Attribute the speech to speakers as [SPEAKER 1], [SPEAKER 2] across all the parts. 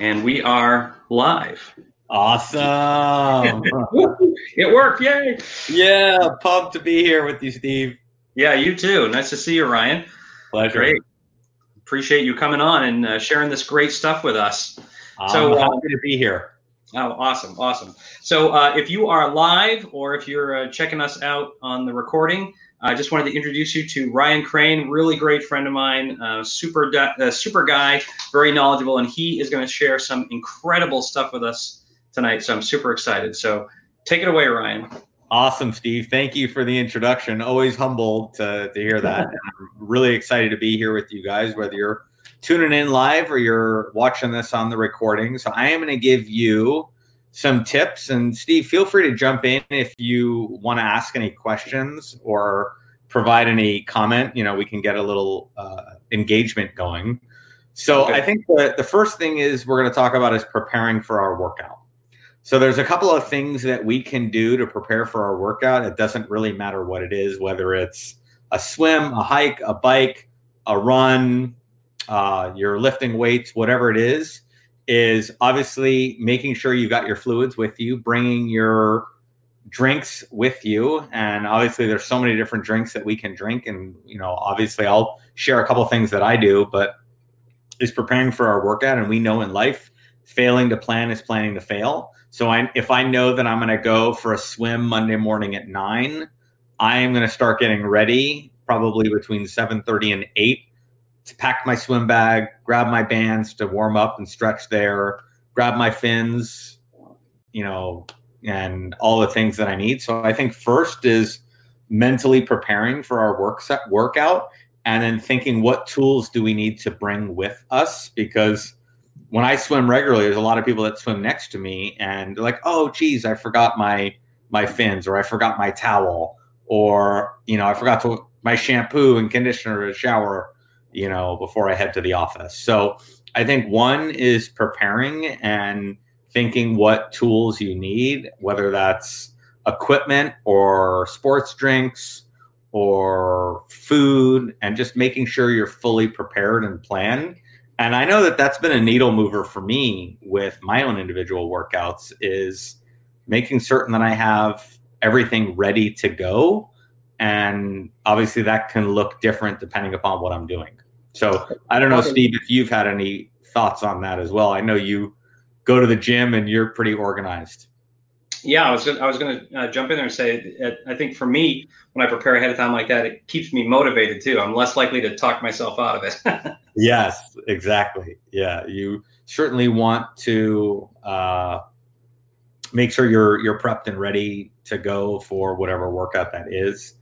[SPEAKER 1] And we are live.
[SPEAKER 2] Awesome.
[SPEAKER 1] it worked. Yay.
[SPEAKER 2] Yeah. Pumped to be here with you, Steve.
[SPEAKER 1] Yeah, you too. Nice to see you, Ryan.
[SPEAKER 2] Pleasure.
[SPEAKER 1] Great. Appreciate you coming on and uh, sharing this great stuff with us.
[SPEAKER 2] I'm
[SPEAKER 1] So, uh,
[SPEAKER 2] happy to be here.
[SPEAKER 1] Oh, awesome, awesome. So, uh, if you are live or if you're uh, checking us out on the recording, I just wanted to introduce you to Ryan Krane, really great friend of mine, uh, super uh, super guy, very knowledgeable, and he is going to share some incredible stuff with us tonight. So, I'm super excited. So, take it away, Ryan.
[SPEAKER 2] Awesome, Steve. Thank you for the introduction. Always humbled to, to hear that. I'm really excited to be here with you guys, whether you're tuning in live or you're watching this on the recording. So I am going to give you some tips. And Steve, feel free to jump in if you want to ask any questions or provide any comment. You know, we can get a little uh, engagement going. So
[SPEAKER 1] Okay.
[SPEAKER 2] I think the, the first thing is we're going to talk about is preparing for our workout. So there's a couple of things that we can do to prepare for our workout. It doesn't really matter what it is, whether it's a swim, a hike, a bike, a run, uh, you're lifting weights, whatever it is, is obviously making sure you got your fluids with you, bringing your drinks with you. And obviously there's so many different drinks that we can drink. And, you know, obviously I'll share a couple things that I do, but is preparing for our workout. And we know in life, failing to plan is planning to fail. So I, if I know that I'm going to go for a swim Monday morning at nine, I am going to start getting ready probably between 7:30 and 8 to pack my swim bag, grab my bands to warm up and stretch there, grab my fins, you know, and all the things that I need. So I think first is mentally preparing for our work set workout and then thinking what tools do we need to bring with us because when I swim regularly, there's a lot of people that swim next to me, and they're like, "Oh, geez, I forgot my my fins, or I forgot my towel, or you know, I forgot to my shampoo and conditioner to shower, you know, before I head to the office." So I think one is preparing and thinking what tools you need, whether that's equipment or sports drinks or food, and just making sure you're fully prepared and planned. And i know that that's been a needle mover for me with my own individual workouts is making certain that i have everything ready to go. And obviously that can look different depending upon what i'm doing so i don't know steve if you've had any thoughts on that as well i know you go to the gym and you're pretty organized
[SPEAKER 1] Yeah, I was gonna, I was going to uh, jump in there and say, I think for me, when I prepare ahead of time like that, it keeps me motivated too. I'm less likely to talk myself out of it.
[SPEAKER 2] Yes, exactly. Yeah, you certainly want to uh, make sure you're you're prepped and ready to go for whatever workout that is.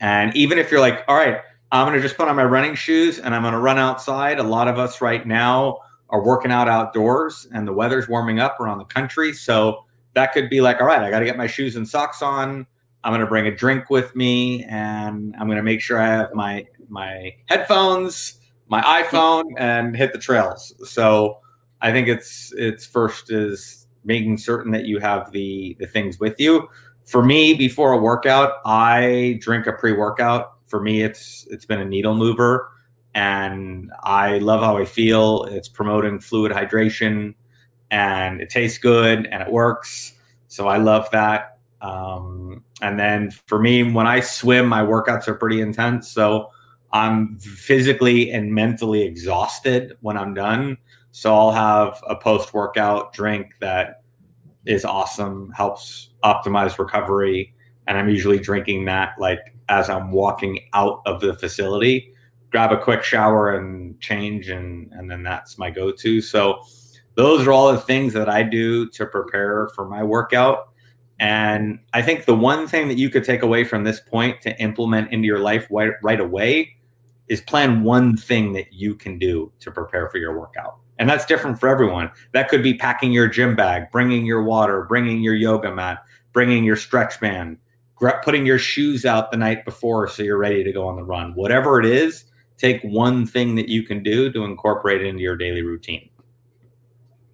[SPEAKER 2] And even if you're like, all right, I'm gonna just put on my running shoes and I'm gonna run outside. A lot of us right now are working out outdoors, and the weather's warming up around the country, so that could be like, all right, I got to get my shoes and socks on. I'm gonna bring a drink with me, and I'm gonna make sure I have my my headphones my iPhone and hit the trails. So I think it's it's first is making certain that you have the the things with you. For me, before a workout, I drink a pre-workout. For me, it's it's been a needle mover, and I love how I feel. It's promoting fluid hydration, and it tastes good and it works. So I love that. Um, and then for me, when I swim, my workouts are pretty intense. So I'm physically and mentally exhausted when I'm done. So I'll have a post workout drink that is awesome, helps optimize recovery. And I'm usually drinking that like as I'm walking out of the facility, grab a quick shower and change, and, and then that's my go to. So those are all the things that I do to prepare for my workout. And I think the one thing that you could take away from this point to implement into your life right, right away is plan one thing that you can do to prepare for your workout. And that's different for everyone. That could be packing your gym bag, bringing your water, bringing your yoga mat, bringing your stretch band, putting your shoes out the night before so you're ready to go on the run. Whatever it is, take one thing that you can do to incorporate it into your daily routine.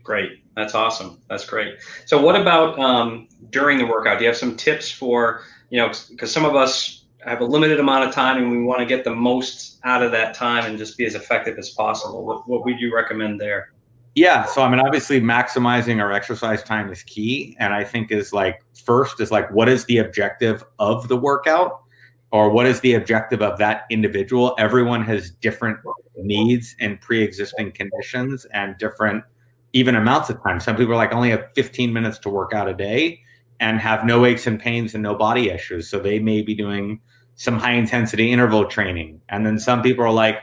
[SPEAKER 1] great. That's awesome. That's great. So what about um, during the workout? Do you have some tips for, you know, because some of us have a limited amount of time and we want to get the most out of that time and just be as effective as possible. What, what would you recommend there?
[SPEAKER 2] Yeah, so I mean, obviously, maximizing our exercise time is key, and I think is like first is like what is the objective of the workout, or what is the objective of that individual? Everyone has different needs and pre-existing conditions and different even amounts of time. Some people are like only have 15 minutes to work out a day and have no aches and pains and no body issues, so they may be doing some high intensity interval training, and then some people are like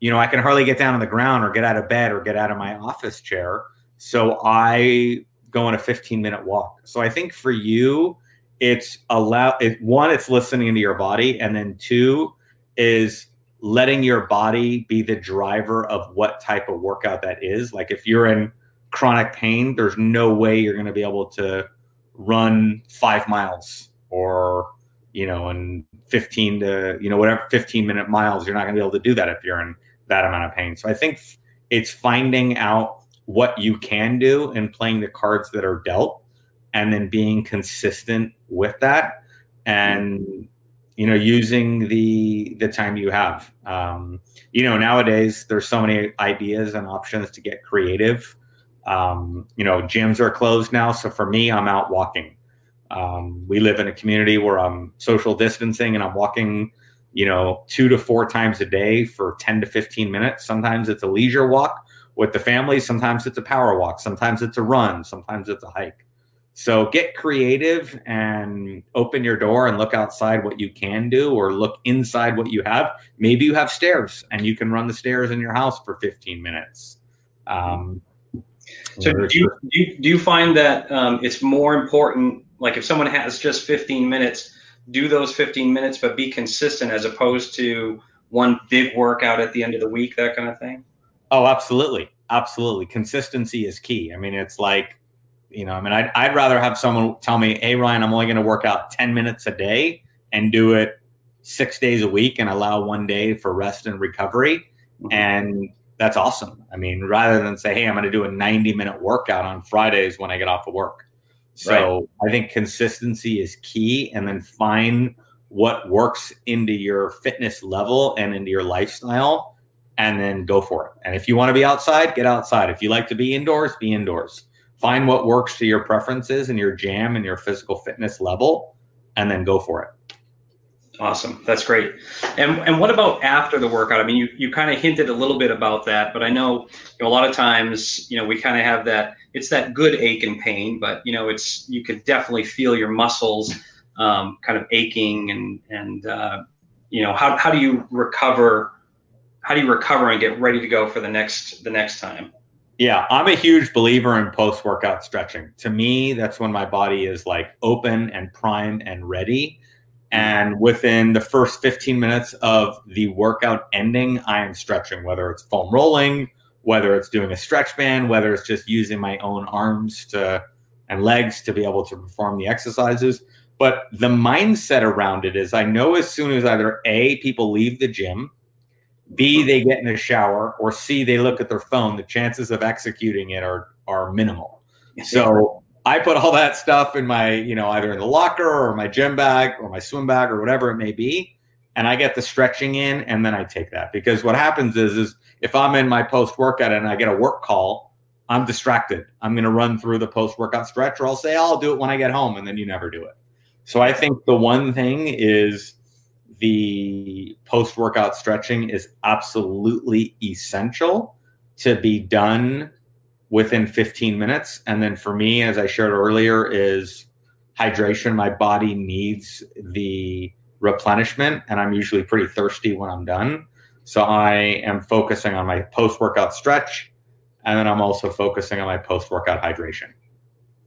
[SPEAKER 2] you know, I can hardly get down on the ground or get out of bed or get out of my office chair. So I go on a 15 minute walk. So I think for you, it's allow it one, it's listening to your body, and then two is letting your body be the driver of what type of workout that is. Like if you're in chronic pain, there's no way you're going to be able to run five miles or you know, and 15 to, you know, whatever 15 minute miles, you're not going to be able to do that if you're in that amount of pain. So I think it's finding out what you can do and playing the cards that are dealt and then being consistent with that and you know using the the time you have. Um, you know nowadays there's so many ideas and options to get creative. Um, you know gyms are closed now. So for me i'm out walking. Um, we live in a community where i'm social distancing and i'm walking you know, two to four times a day for 10 to 15 minutes. Sometimes it's a leisure walk with the family. Sometimes it's a power walk. Sometimes it's a run. Sometimes it's a hike. So get creative and open your door and look outside what you can do or look inside what you have. Maybe you have stairs and you can run the stairs in your house for 15 minutes. Um,
[SPEAKER 1] so do you, do you, do you find that um, it's more important, like if someone has just 15 minutes, do those 15 minutes, but be consistent as opposed to one big workout at the end of the week, that kind of thing?
[SPEAKER 2] Oh, absolutely. Absolutely. Consistency is key. I mean, it's like, you know, I mean, I'd, I'd rather have someone tell me, hey, Ryan, I'm only going to work out 10 minutes a day and do it six days a week and allow one day for rest and recovery. Mm-hmm. And that's awesome. I mean, rather than say, hey, I'm going to do a 90 minute workout on Fridays when I get off of work. So right. I think consistency is key, and then find what works into your fitness level and into your lifestyle, and then go for it. And if you want to be outside, get outside. If you like to be indoors, be indoors. Find what works to your preferences and your jam and your physical fitness level, and then go for it.
[SPEAKER 1] Awesome. That's great. And and what about after the workout? I mean, you, you kind of hinted a little bit about that, but I know, you know a lot of times, you know, we kind of have that it's that good ache and pain, but you know, it's you could definitely feel your muscles um, kind of aching and and uh, you know, how how do you recover how do you recover and get ready to go for the next the next time?
[SPEAKER 2] Yeah, I'm a huge believer in post workout stretching. To me, that's when my body is like open and primed and ready and within the first 15 minutes of the workout ending, I am stretching, whether it's foam rolling, whether it's doing a stretch band, whether it's just using my own arms to and legs to be able to perform the exercises. But the mindset around it is I know as soon as either A, people leave the gym, B, they get in a shower, or C, they look at their phone, the chances of executing it are are minimal. So I put all that stuff in my, you know, either in the locker or my gym bag or my swim bag or whatever it may be. And I get the stretching in and then I take that. Because what happens is is if I'm in my post workout and I get a work call, I'm distracted. I'm gonna run through the post workout stretch, or I'll say I'll do it when I get home, and then you never do it. So I think the one thing is the post workout stretching is absolutely essential to be done within 15 minutes. And then for me, as I shared earlier, is hydration. My body needs the replenishment, and I'm usually pretty thirsty when I'm done. So I am focusing on my post workout stretch, and then I'm also focusing on my post workout hydration.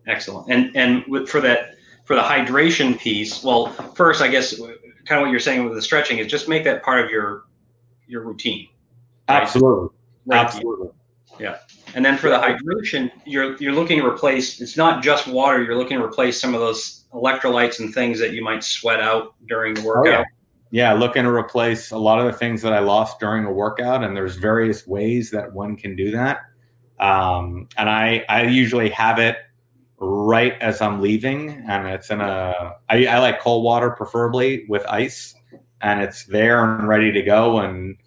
[SPEAKER 1] Excellent. And and for that for the hydration piece, well, first I guess kind of what you're saying with the stretching is just make that part of your your routine.
[SPEAKER 2] Right? Absolutely. Right. Absolutely.
[SPEAKER 1] Yeah. And then for the hydration, you're you're looking to replace. It's not just water. You're looking to replace some of those electrolytes and things that you might sweat out during the workout. Oh,
[SPEAKER 2] yeah. yeah, looking to replace a lot of the things that I lost during a workout, and there's various ways that one can do that. Um, and I I usually have it right as I'm leaving, and it's in a I, I like cold water preferably with ice. and it's there and ready to go and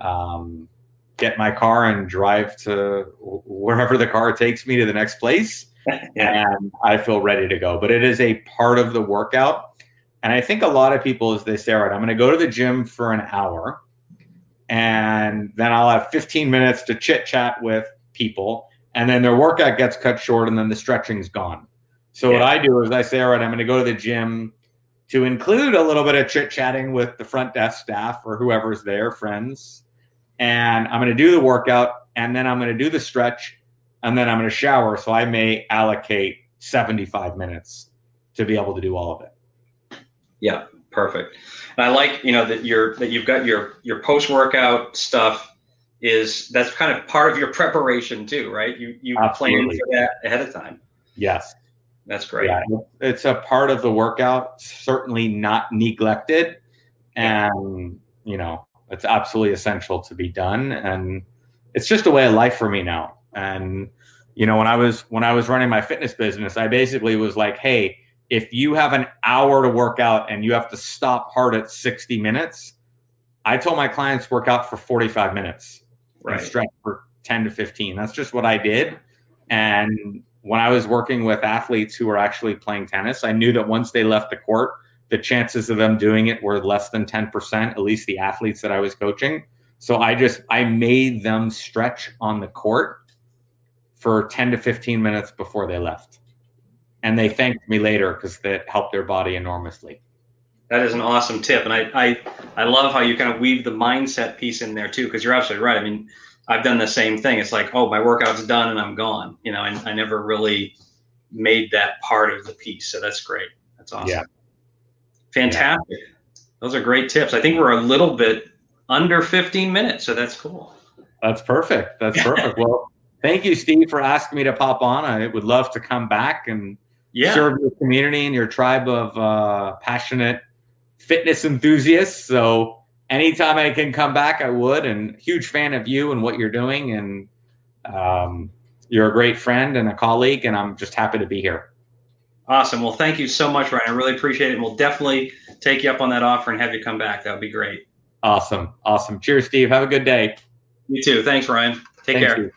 [SPEAKER 2] um, get my car and drive to wherever the car takes me to the next place. yeah. And I feel ready to go. But it is a part of the workout. And I think a lot of people, as they say, all right, I'm going to go to the gym for an hour and then I'll have 15 minutes to chit chat with people. And then their workout gets cut short and then the stretching's gone. So yeah. what I do is I say, all right, I'm going to go to the gym to include a little bit of chit chatting with the front desk staff or whoever's there, friends. And I'm going to do the workout and then I'm going to do the stretch and then I'm going to shower. So I may allocate 75 minutes to be able to do all of it.
[SPEAKER 1] Yeah, perfect. And I like, you know, that you're that you've got your your post workout stuff is that's kind of part of your preparation too, right? You you plan for that ahead of time.
[SPEAKER 2] Yes.
[SPEAKER 1] That's great.
[SPEAKER 2] Yeah, it's a part of the workout, certainly not neglected. And, you know, it's absolutely essential to be done. And it's just a way of life for me now. And, you know, when I was when I was running my fitness business, I basically was like, hey, if you have an hour to work out and you have to stop hard at 60 minutes, I told my clients work out for 45 minutes right. and stretch for 10 to 15. That's just what I did. And when I was working with athletes who were actually playing tennis, I knew that once they left the court, the chances of them doing it were less than 10%, at least the athletes that I was coaching. So I just I made them stretch on the court for 10 to 15 minutes before they left. And they thanked me later because that helped their body enormously.
[SPEAKER 1] That is an awesome tip. And I, I, I love how you kind of weave the mindset piece in there too, because you're absolutely right. I mean, I've done the same thing. It's like, oh, my workout's done and I'm gone. You know, I, I never really made that part of the piece. So that's great. That's awesome. Yeah. Fantastic. Yeah. Those are great tips. I think we're a little bit under 15 minutes, so that's cool.
[SPEAKER 2] That's perfect. That's perfect. well, thank you, Steve, for asking me to pop on. I would love to come back and yeah. serve your community and your tribe of uh, passionate fitness enthusiasts. So anytime I can come back, I would. And huge fan of you and what you're doing. And um, you're a great friend and a colleague, and I'm just happy to be here.
[SPEAKER 1] Awesome. Well, thank you so much, Ryan. I really appreciate it. We'll definitely take you up on that offer and have you come back. That would be great.
[SPEAKER 2] Awesome. Awesome. Cheers, Steve. Have a good day.
[SPEAKER 1] You too. Thanks, Ryan. Take Thank care. You.